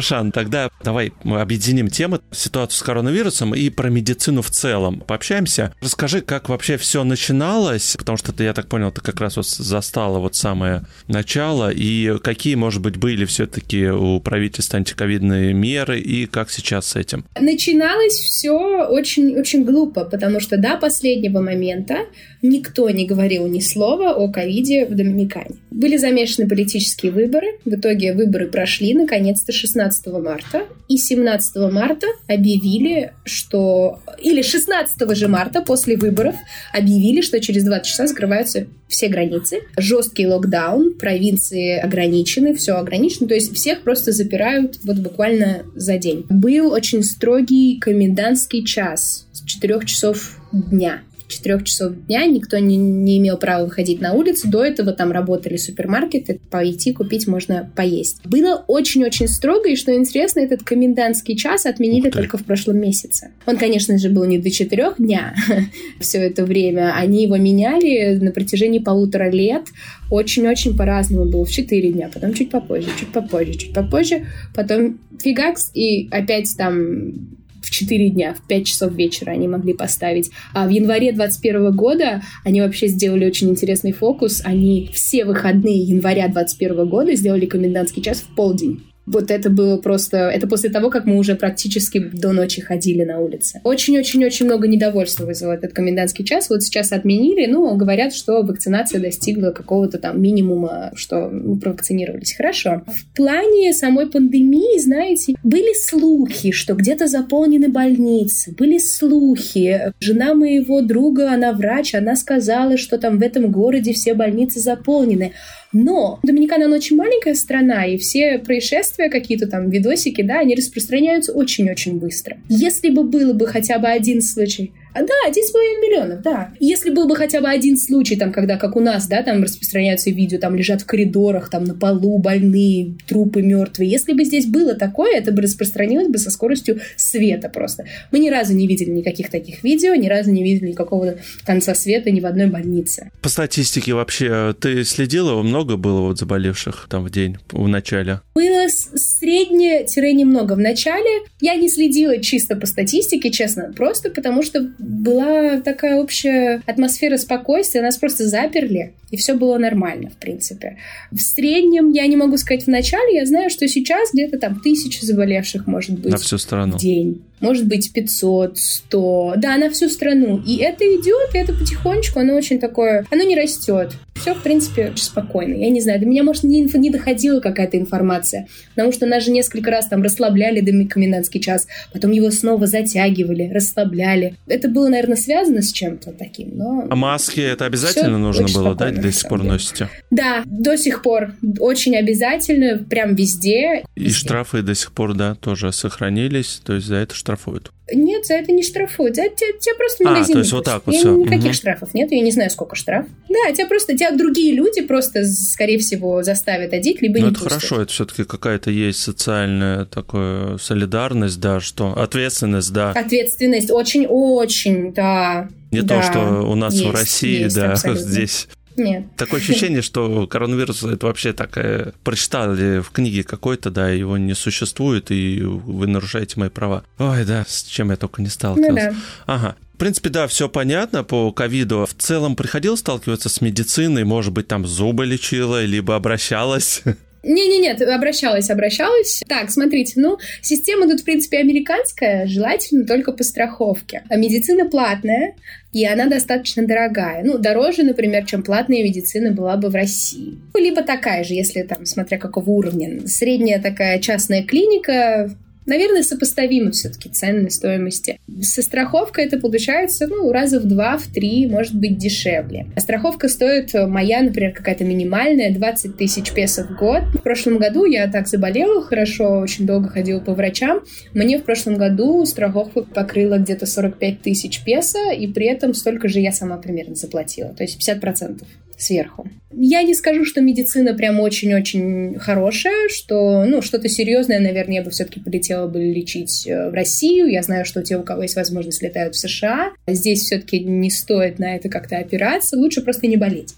Шан, тогда давай мы объединим темы, ситуацию с коронавирусом и про медицину в целом. Пообщаемся. Расскажи, как вообще все начиналось, потому что ты, я так понял, ты как раз вот застала вот самое начало, и какие, может быть, были все-таки у правительства антиковидные меры, и как сейчас с этим? Начиналось все очень-очень глупо, потому что до последнего момента никто не говорил ни слова о ковиде в Доминикане. Были замешаны политические выборы, в итоге выборы прошли, наконец-то, 16 марта, и 17 марта объявили, что... Или 16 же марта после выборов объявили, что через 20 часа закрываются все границы. Жесткий локдаун, провинции ограничены, все ограничено, то есть всех просто запирают вот буквально за день. Был очень строгий комендантский час с 4 часов дня. 4 часов дня никто не, не имел права выходить на улицу. До этого там работали супермаркеты, пойти купить можно поесть. Было очень-очень строго, и что интересно, этот комендантский час отменили только в прошлом месяце. Он, конечно же, был не до 4 дня все это время. Они его меняли на протяжении полутора лет. Очень-очень по-разному было. В 4 дня, потом чуть попозже, чуть попозже, чуть попозже. Потом фигакс, и опять там в 4 дня, в 5 часов вечера они могли поставить. А в январе 2021 года они вообще сделали очень интересный фокус. Они все выходные января 2021 года сделали комендантский час в полдень. Вот это было просто... Это после того, как мы уже практически до ночи ходили на улице. Очень-очень-очень много недовольства вызвал этот комендантский час. Вот сейчас отменили, ну, говорят, что вакцинация достигла какого-то там минимума, что мы провакцинировались. Хорошо. В плане самой пандемии, знаете, были слухи, что где-то заполнены больницы, были слухи. Жена моего друга, она врач, она сказала, что там в этом городе все больницы заполнены. Но Доминикана, она очень маленькая страна, и все происшествия, какие-то там видосики, да, они распространяются очень-очень быстро. Если бы было бы хотя бы один случай, а, да, 1,5 миллионов, да. Если был бы хотя бы один случай, там, когда, как у нас, да, там распространяются видео, там лежат в коридорах, там на полу больные, трупы мертвые. Если бы здесь было такое, это бы распространилось бы со скоростью света просто. Мы ни разу не видели никаких таких видео, ни разу не видели никакого конца света ни в одной больнице. По статистике вообще, ты следила, много было вот заболевших там в день, в начале? Было среднее-немного в начале. Я не следила чисто по статистике, честно, просто потому что была такая общая атмосфера спокойствия, нас просто заперли, и все было нормально, в принципе. В среднем, я не могу сказать в начале, я знаю, что сейчас где-то там тысяча заболевших может быть на всю страну. в день может быть 500, 100, да, на всю страну. И это идет, и это потихонечку, оно очень такое, оно не растет. Все, в принципе, очень спокойно. Я не знаю, до меня, может, не, не доходила какая-то информация, потому что нас же несколько раз там расслабляли до комендантский час, потом его снова затягивали, расслабляли. Это было, наверное, связано с чем-то таким, но... А маски это обязательно нужно было, да, до сих пор носите? Да, до сих пор очень обязательно, прям везде. И везде. штрафы до сих пор, да, тоже сохранились, то есть за это штрафуют? Нет, за это не штрафуют. За тебя, тебя просто магазин. А, то есть вот так вот все. Никаких угу. штрафов нет, я не знаю, сколько штраф. Да, тебя просто, тебя другие люди просто, скорее всего, заставят одеть, либо ну, не это пустят. хорошо, это все-таки какая-то есть социальная такая солидарность, да, что ответственность, да. Ответственность, очень-очень, да. Не да, то, что у нас есть, в России, есть, да, абсолютно. здесь нет. Такое ощущение, что коронавирус это вообще такая... Прочитали в книге какой-то, да, его не существует, и вы нарушаете мои права. Ой, да, с чем я только не сталкивался. Ну, да. Ага. В принципе, да, все понятно по ковиду. В целом приходилось сталкиваться с медициной, может быть, там зубы лечила, либо обращалась? Не-не-нет, обращалась, обращалась. Так, смотрите, ну, система тут, в принципе, американская, желательно только по страховке. А медицина платная, и она достаточно дорогая. Ну, дороже, например, чем платная медицина была бы в России. Либо такая же, если там, смотря какого уровня. Средняя такая частная клиника наверное, сопоставимы все-таки цены стоимости. Со страховкой это получается, ну, раза в два, в три, может быть, дешевле. А страховка стоит, э, моя, например, какая-то минимальная, 20 тысяч песо в год. В прошлом году я так заболела хорошо, очень долго ходила по врачам. Мне в прошлом году страховка покрыла где-то 45 тысяч песо, и при этом столько же я сама примерно заплатила, то есть 50% сверху. Я не скажу, что медицина прям очень-очень хорошая, что, ну, что-то серьезное, наверное, я бы все-таки полетела бы лечить э, в Россию. Я знаю, что те, у кого есть возможность, летают в США. Здесь все-таки не стоит на это как-то опираться. Лучше просто не болеть.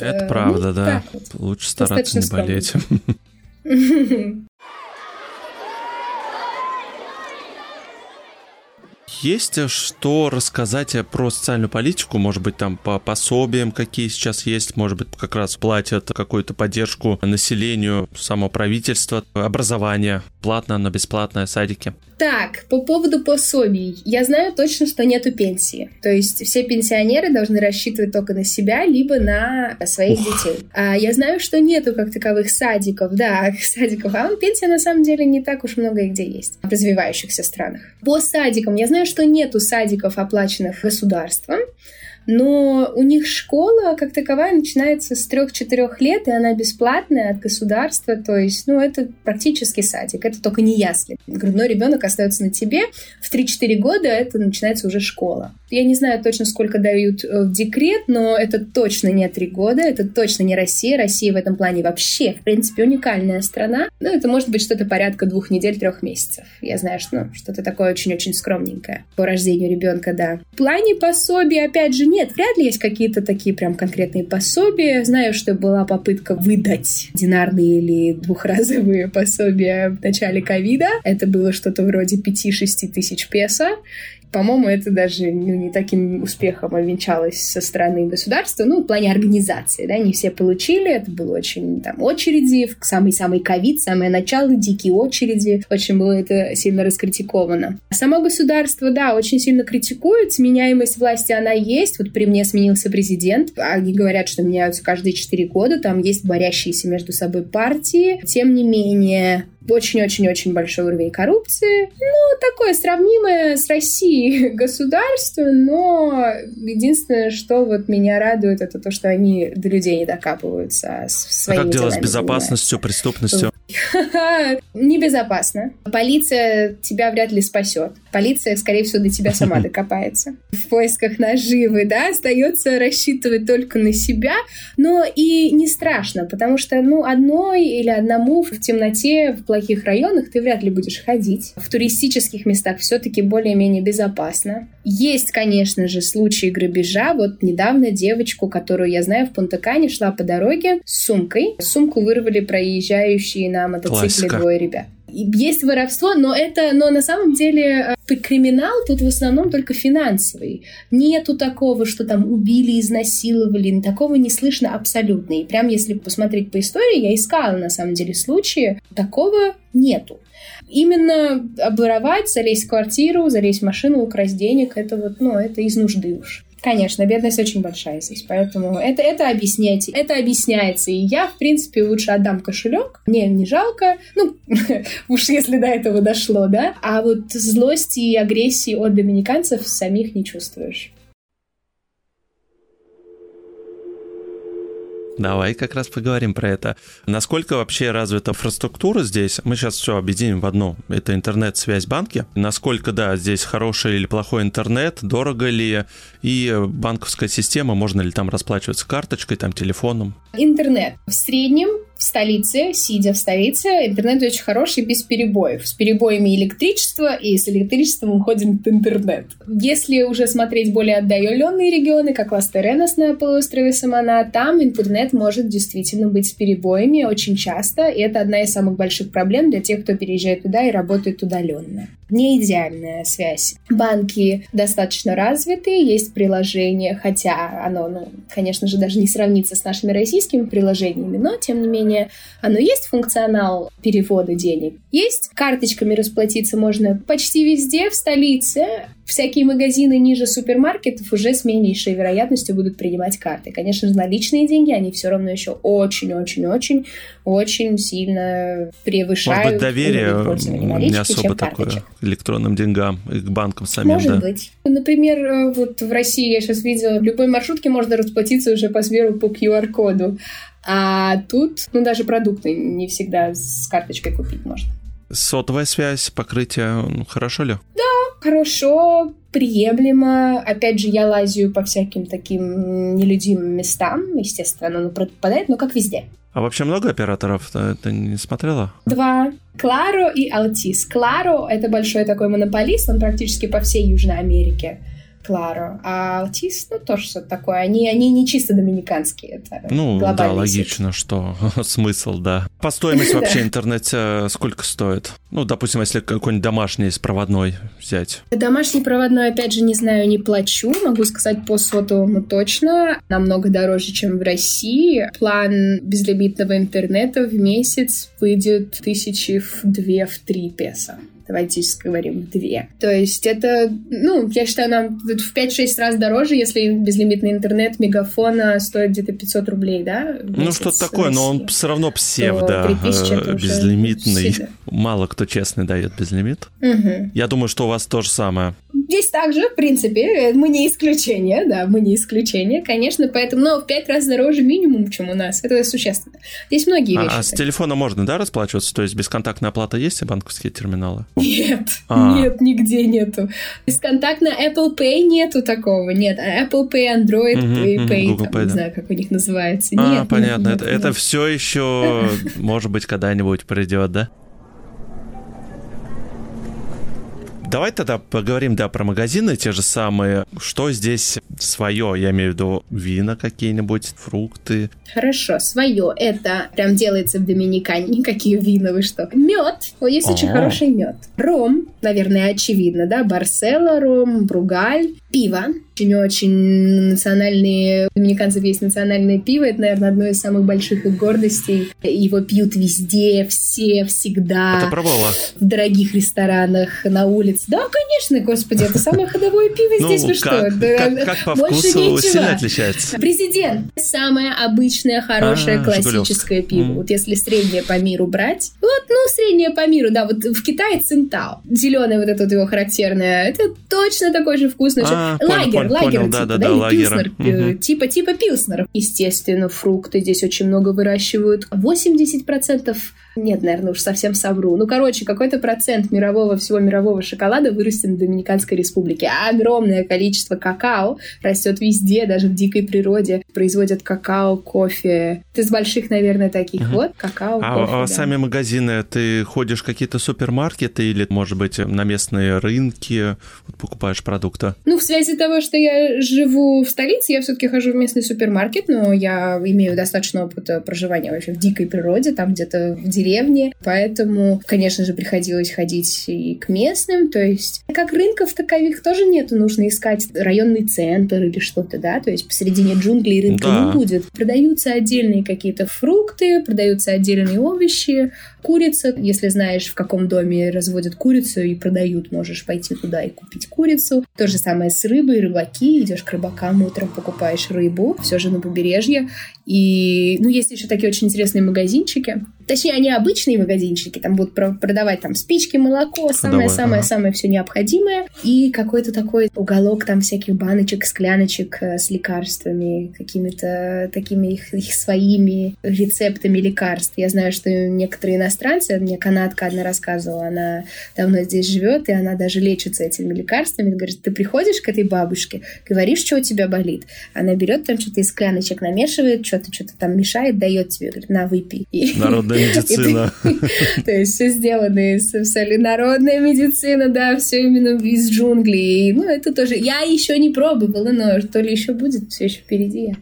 Это э, правда, ну, да. Лучше стараться не болеть. Есть э, что рассказать э, про социальную политику? Может быть, там по пособиям какие сейчас есть? Может быть, как раз платят какую-то поддержку населению, само правительство, образование, платное, но бесплатное, садики? Так, по поводу пособий. Я знаю точно, что нету пенсии. То есть все пенсионеры должны рассчитывать только на себя, либо на своих Ух. детей. А я знаю, что нету как таковых садиков, да, садиков. А он пенсия на самом деле не так уж много где есть в развивающихся странах. По садикам. Я знаю, что нету садиков, оплаченных государством но у них школа как таковая начинается с 3-4 лет, и она бесплатная от государства, то есть, ну, это практически садик, это только не ясли. Грудной ребенок остается на тебе, в 3-4 года это начинается уже школа. Я не знаю точно, сколько дают э, в декрет, но это точно не 3 года, это точно не Россия. Россия в этом плане вообще, в принципе, уникальная страна. Ну, это может быть что-то порядка двух недель, трех месяцев. Я знаю, что ну, что-то такое очень-очень скромненькое по рождению ребенка, да. В плане пособий, опять же, нет, вряд ли есть какие-то такие прям конкретные пособия. Знаю, что была попытка выдать динарные или двухразовые пособия в начале ковида. Это было что-то вроде 5-6 тысяч песо. По-моему, это даже ну, не таким успехом овенчалось со стороны государства, ну, в плане организации, да, не все получили, это было очень, там, очереди, самый-самый ковид, самое начало, дикие очереди, очень было это сильно раскритиковано. Само государство, да, очень сильно критикует, сменяемость власти, она есть, вот при мне сменился президент, они говорят, что меняются каждые четыре года, там есть борящиеся между собой партии, тем не менее, очень-очень-очень большой уровень коррупции. Ну, такое сравнимое с Россией государство, но единственное, что вот меня радует, это то, что они до людей не докапываются. А своими а как дела с безопасностью, преступностью? Небезопасно. Полиция тебя вряд ли спасет. Полиция, скорее всего, до тебя сама докопается. В поисках наживы, да, остается рассчитывать только на себя, но и не страшно, потому что, ну, одной или одному в темноте, в плохих районах ты вряд ли будешь ходить. В туристических местах все-таки более-менее безопасно. Есть, конечно же, случаи грабежа. Вот недавно девочку, которую я знаю, в Пунтакане шла по дороге с сумкой. Сумку вырвали проезжающие на мотоцикле Классика. двое ребят. Есть воровство, но это, но на самом деле э, криминал тут в основном только финансовый. Нету такого, что там убили, изнасиловали, такого не слышно абсолютно. И прям если посмотреть по истории, я искала на самом деле случаи, такого нету. Именно обворовать, залезть в квартиру, залезть в машину, украсть денег, это вот, ну, это из нужды уж. Конечно, бедность очень большая здесь, поэтому это, это объяснять, это объясняется. И я, в принципе, лучше отдам кошелек, мне не жалко, ну, уж если до этого дошло, да, а вот злости и агрессии от доминиканцев самих не чувствуешь. Давай как раз поговорим про это. Насколько вообще развита инфраструктура здесь? Мы сейчас все объединим в одно. Это интернет-связь банки. Насколько, да, здесь хороший или плохой интернет, дорого ли, и банковская система, можно ли там расплачиваться карточкой, там, телефоном? Интернет. В среднем в столице, сидя в столице, интернет очень хороший без перебоев. С перебоями электричества, и с электричеством уходим в интернет. Если уже смотреть более отдаленные регионы, как Ластеренос на полуострове Самана, там интернет может действительно быть с перебоями очень часто, и это одна из самых больших проблем для тех, кто переезжает туда и работает удаленно. Не идеальная связь. Банки достаточно развитые, есть приложение, хотя оно, ну, конечно же, даже не сравнится с нашими российскими приложениями, но, тем не менее, оно есть функционал перевода денег. Есть карточками расплатиться можно почти везде в столице, всякие магазины ниже супермаркетов уже с меньшей вероятностью будут принимать карты. Конечно же, наличные деньги, они все равно еще очень-очень-очень очень сильно превышают Может быть, доверие не особо такое к электронным деньгам и к банкам самим, Может да? быть. Например, э, вот в России я сейчас видела, в любой маршрутке можно расплатиться уже по сверу по QR-коду. А тут, ну, даже продукты не всегда с карточкой купить можно. Сотовая связь, покрытие, ну, хорошо ли? Да, хорошо, приемлемо. Опять же, я лазю по всяким таким нелюдимым местам, естественно, оно пропадает, но как везде. А вообще много операторов? Ты не смотрела? Два. Кларо и Алтис. Кларо — это большой такой монополист, он практически по всей Южной Америке. Кларо. А Алтис, ну, тоже что-то такое. Они, они не чисто доминиканские. Это ну, да, логично, сеть. что смысл, да. По стоимости вообще интернет э, сколько стоит? Ну, допустим, если какой-нибудь домашний с проводной взять. Домашний проводной, опять же, не знаю, не плачу. Могу сказать по сотовому точно. Намного дороже, чем в России. План безлимитного интернета в месяц выйдет тысячи в две, в три песо давайте говорим, две. То есть это, ну, я считаю, нам в 5-6 раз дороже, если безлимитный интернет мегафона стоит где-то 500 рублей, да? Ну, что-то такое, но он все равно псевдо безлимитный. Мало кто честный дает безлимит. Угу. Я думаю, что у вас то же самое. Здесь также, в принципе, мы не исключение, да, мы не исключение, конечно, поэтому, но в пять раз дороже минимум, чем у нас, это существенно. Здесь многие вещи. А, а с телефона можно, да, расплачиваться? То есть бесконтактная оплата есть и банковские терминалы? Нет, а. нет, нигде нету. Бесконтактно Apple Pay нету такого, нет. А Apple Pay, Android угу, Pay, Google там, Pay, не да. знаю, как у них называется. А, нет, понятно, нет, это, нет. это все еще, может быть, когда-нибудь придет, да? Давай тогда поговорим, да, про магазины те же самые. Что здесь свое? Я имею в виду вина какие-нибудь, фрукты. Хорошо, свое. Это прям делается в Доминикане. Никакие вина, вы что? Мед. О, есть очень хороший мед. Ром, наверное, очевидно, да? Барсело ром, Бругаль. Пиво очень-очень национальные... У доминиканцев есть национальное пиво. Это, наверное, одно из самых больших их гордостей. Его пьют везде, все, всегда. Это пробовала? В дорогих ресторанах, на улице. Да, конечно, господи, это самое ходовое пиво ну, здесь. Вы что? Как по вкусу сильно отличается? Президент. Самое обычное, хорошее, а, классическое пиво. Вот если среднее по миру брать. Вот, ну, среднее по миру, да. Вот в Китае цинтал. Зеленое вот это вот его характерное. Это точно такой же вкусный. Понял, типа, да, да, пилснер, угу. типа, типа пилснер. Естественно, фрукты здесь очень много выращивают. 80% нет, наверное, уж совсем совру. Ну, короче, какой-то процент мирового, всего мирового шоколада вырастет в Доминиканской республике. А огромное количество какао растет везде, даже в дикой природе. Производят какао, кофе. Ты из больших, наверное, таких угу. вот. Какао, а, кофе, А да. сами магазины, ты ходишь в какие-то супермаркеты или, может быть, на местные рынки вот, покупаешь продукты? Ну, в связи того, что я живу в столице, я все-таки хожу в местный супермаркет, но я имею достаточно опыта проживания вообще в дикой природе, там где-то в деревне деревне, поэтому, конечно же, приходилось ходить и к местным, то есть как рынков таковых тоже нету, нужно искать районный центр или что-то, да, то есть посередине джунглей рынка да. не будет. Продаются отдельные какие-то фрукты, продаются отдельные овощи, курица, если знаешь, в каком доме разводят курицу и продают, можешь пойти туда и купить курицу. То же самое с рыбой, рыбаки, идешь к рыбакам, утром покупаешь рыбу, все же на побережье. И, ну, есть еще такие очень интересные магазинчики. Точнее, они обычные магазинчики, там будут продавать там спички, молоко, самое-самое-самое все необходимое. И какой-то такой уголок там всяких баночек, скляночек э, с лекарствами, какими-то такими их, их своими рецептами лекарств. Я знаю, что некоторые иностранцы, мне канадка одна рассказывала, она давно здесь живет, и она даже лечится этими лекарствами. Говорит, ты приходишь к этой бабушке, говоришь, что у тебя болит. Она берет там что-то из скляночек, намешивает, что-то что-то там мешает, дает тебе, говорит, на, выпей. Народная медицина. То есть все сделано из народная медицина, да, все именно из джунглей. Ну, это тоже... Я еще не пробовала, но то ли еще будет, все еще впереди.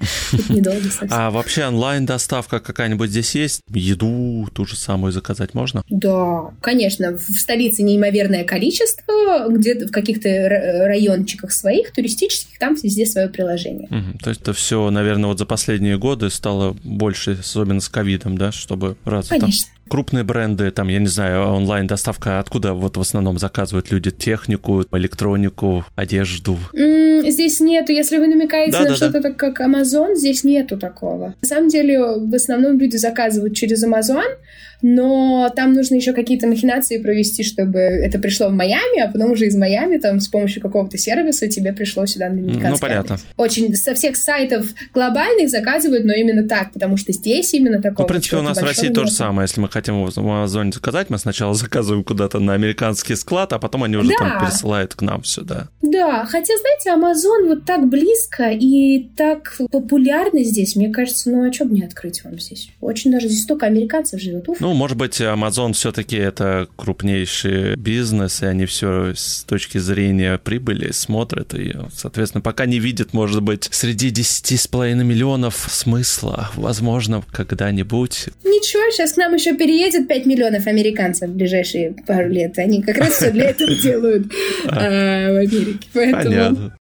Недолго совсем. А вообще онлайн-доставка какая-нибудь здесь есть? Еду ту же самую заказать можно? Да, конечно. В столице неимоверное количество, где-то в каких-то райончиках своих, туристических, там везде свое приложение. Угу. То есть это все, наверное, вот за последние годы стало больше, особенно с ковидом, да, чтобы развито? Конечно крупные бренды, там, я не знаю, онлайн-доставка, откуда вот в основном заказывают люди технику, электронику, одежду? Здесь нету, если вы намекаете да, на да, что-то да. так, как Amazon, здесь нету такого. На самом деле, в основном люди заказывают через Amazon, но там нужно еще какие-то махинации провести, чтобы это пришло в Майами, а потом уже из Майами там с помощью какого-то сервиса тебе пришло сюда на американский Ну, понятно. Очень со всех сайтов глобальных заказывают, но именно так, потому что здесь именно такого. Ну, в принципе, у нас в России то же самое. Если мы хотим в Амазоне заказать, мы сначала заказываем куда-то на американский склад, а потом они уже да. там пересылают к нам сюда. Да, хотя, знаете, Амазон вот так близко и так популярный здесь, мне кажется, ну а что бы не открыть вам здесь? Очень даже здесь столько американцев живет. Уф. Ну, может быть, Amazon все-таки это крупнейший бизнес, и они все с точки зрения прибыли смотрят, и, соответственно, пока не видят, может быть, среди 10,5 миллионов смысла, возможно, когда-нибудь. Ничего, сейчас к нам еще переедет 5 миллионов американцев в ближайшие пару лет. Они как раз все для этого делают а, в Америке. Понятно.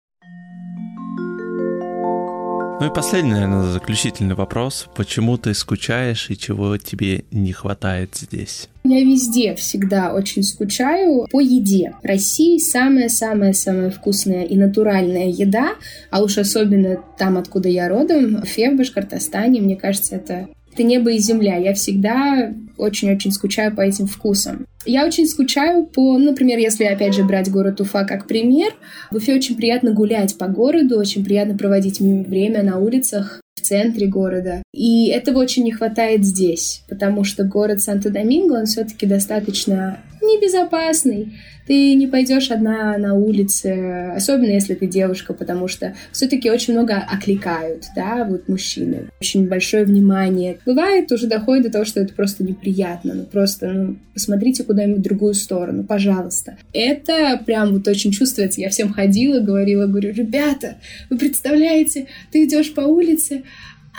Ну и последний, наверное, заключительный вопрос. Почему ты скучаешь и чего тебе не хватает здесь? Я везде всегда очень скучаю по еде. В России самая-самая-самая вкусная и натуральная еда, а уж особенно там, откуда я родом, в Фе, в Башкортостане, мне кажется, это это небо и земля. Я всегда очень-очень скучаю по этим вкусам. Я очень скучаю по, например, если опять же брать город Уфа как пример, в Уфе очень приятно гулять по городу, очень приятно проводить время на улицах в центре города. И этого очень не хватает здесь, потому что город Санто-Доминго, он все-таки достаточно небезопасный ты не пойдешь одна на улице, особенно если ты девушка, потому что все-таки очень много окликают, да, вот мужчины. Очень большое внимание. Бывает, уже доходит до того, что это просто неприятно. Ну, просто, ну, посмотрите куда-нибудь в другую сторону, пожалуйста. Это прям вот очень чувствуется. Я всем ходила, говорила, говорю, ребята, вы представляете, ты идешь по улице,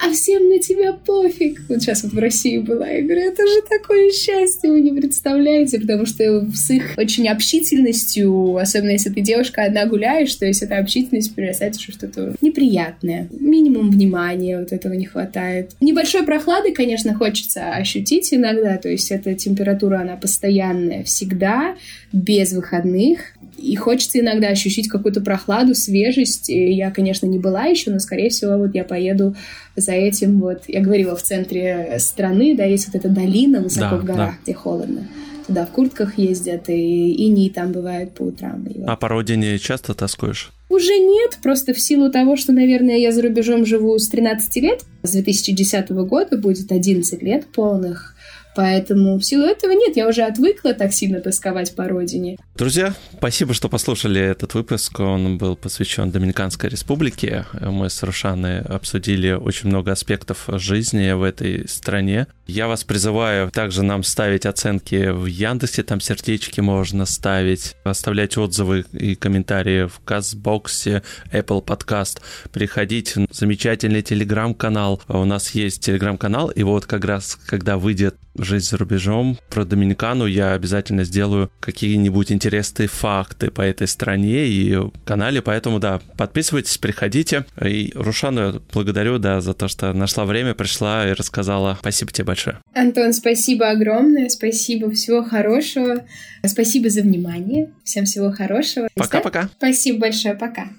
а всем на тебя пофиг. Вот сейчас вот в России была, я говорю, это же такое счастье, вы не представляете, потому что с их очень общительностью, особенно если ты девушка одна гуляешь, то есть эта общительность превращается в что-то неприятное. Минимум внимания вот этого не хватает. Небольшой прохлады, конечно, хочется ощутить иногда, то есть эта температура, она постоянная всегда, без выходных. И хочется иногда ощутить какую-то прохладу, свежесть. И я, конечно, не была еще, но, скорее всего, вот я поеду за этим вот. Я говорила, в центре страны, да, есть вот эта долина высоко да, в горах, да. где холодно. Туда в куртках ездят, и иней там бывает по утрам. И вот. А по родине часто тоскуешь? Уже нет, просто в силу того, что, наверное, я за рубежом живу с 13 лет. С 2010 года будет 11 лет полных. Поэтому в силу этого нет, я уже отвыкла так сильно тосковать по родине. Друзья, спасибо, что послушали этот выпуск. Он был посвящен Доминиканской республике. Мы с Рушаной обсудили очень много аспектов жизни в этой стране. Я вас призываю также нам ставить оценки в Яндексе, там сердечки можно ставить, оставлять отзывы и комментарии в Казбоксе, Apple Podcast, приходить в замечательный телеграм-канал. У нас есть телеграм-канал, и вот как раз, когда выйдет «Жизнь за рубежом» про Доминикану, я обязательно сделаю какие-нибудь интересные факты по этой стране и канале, поэтому, да, подписывайтесь, приходите. И Рушану благодарю, да, за то, что нашла время, пришла и рассказала. Спасибо тебе большое. Антон, спасибо огромное, спасибо, всего хорошего. Спасибо за внимание. Всем всего хорошего. Пока-пока. Спасибо большое, пока.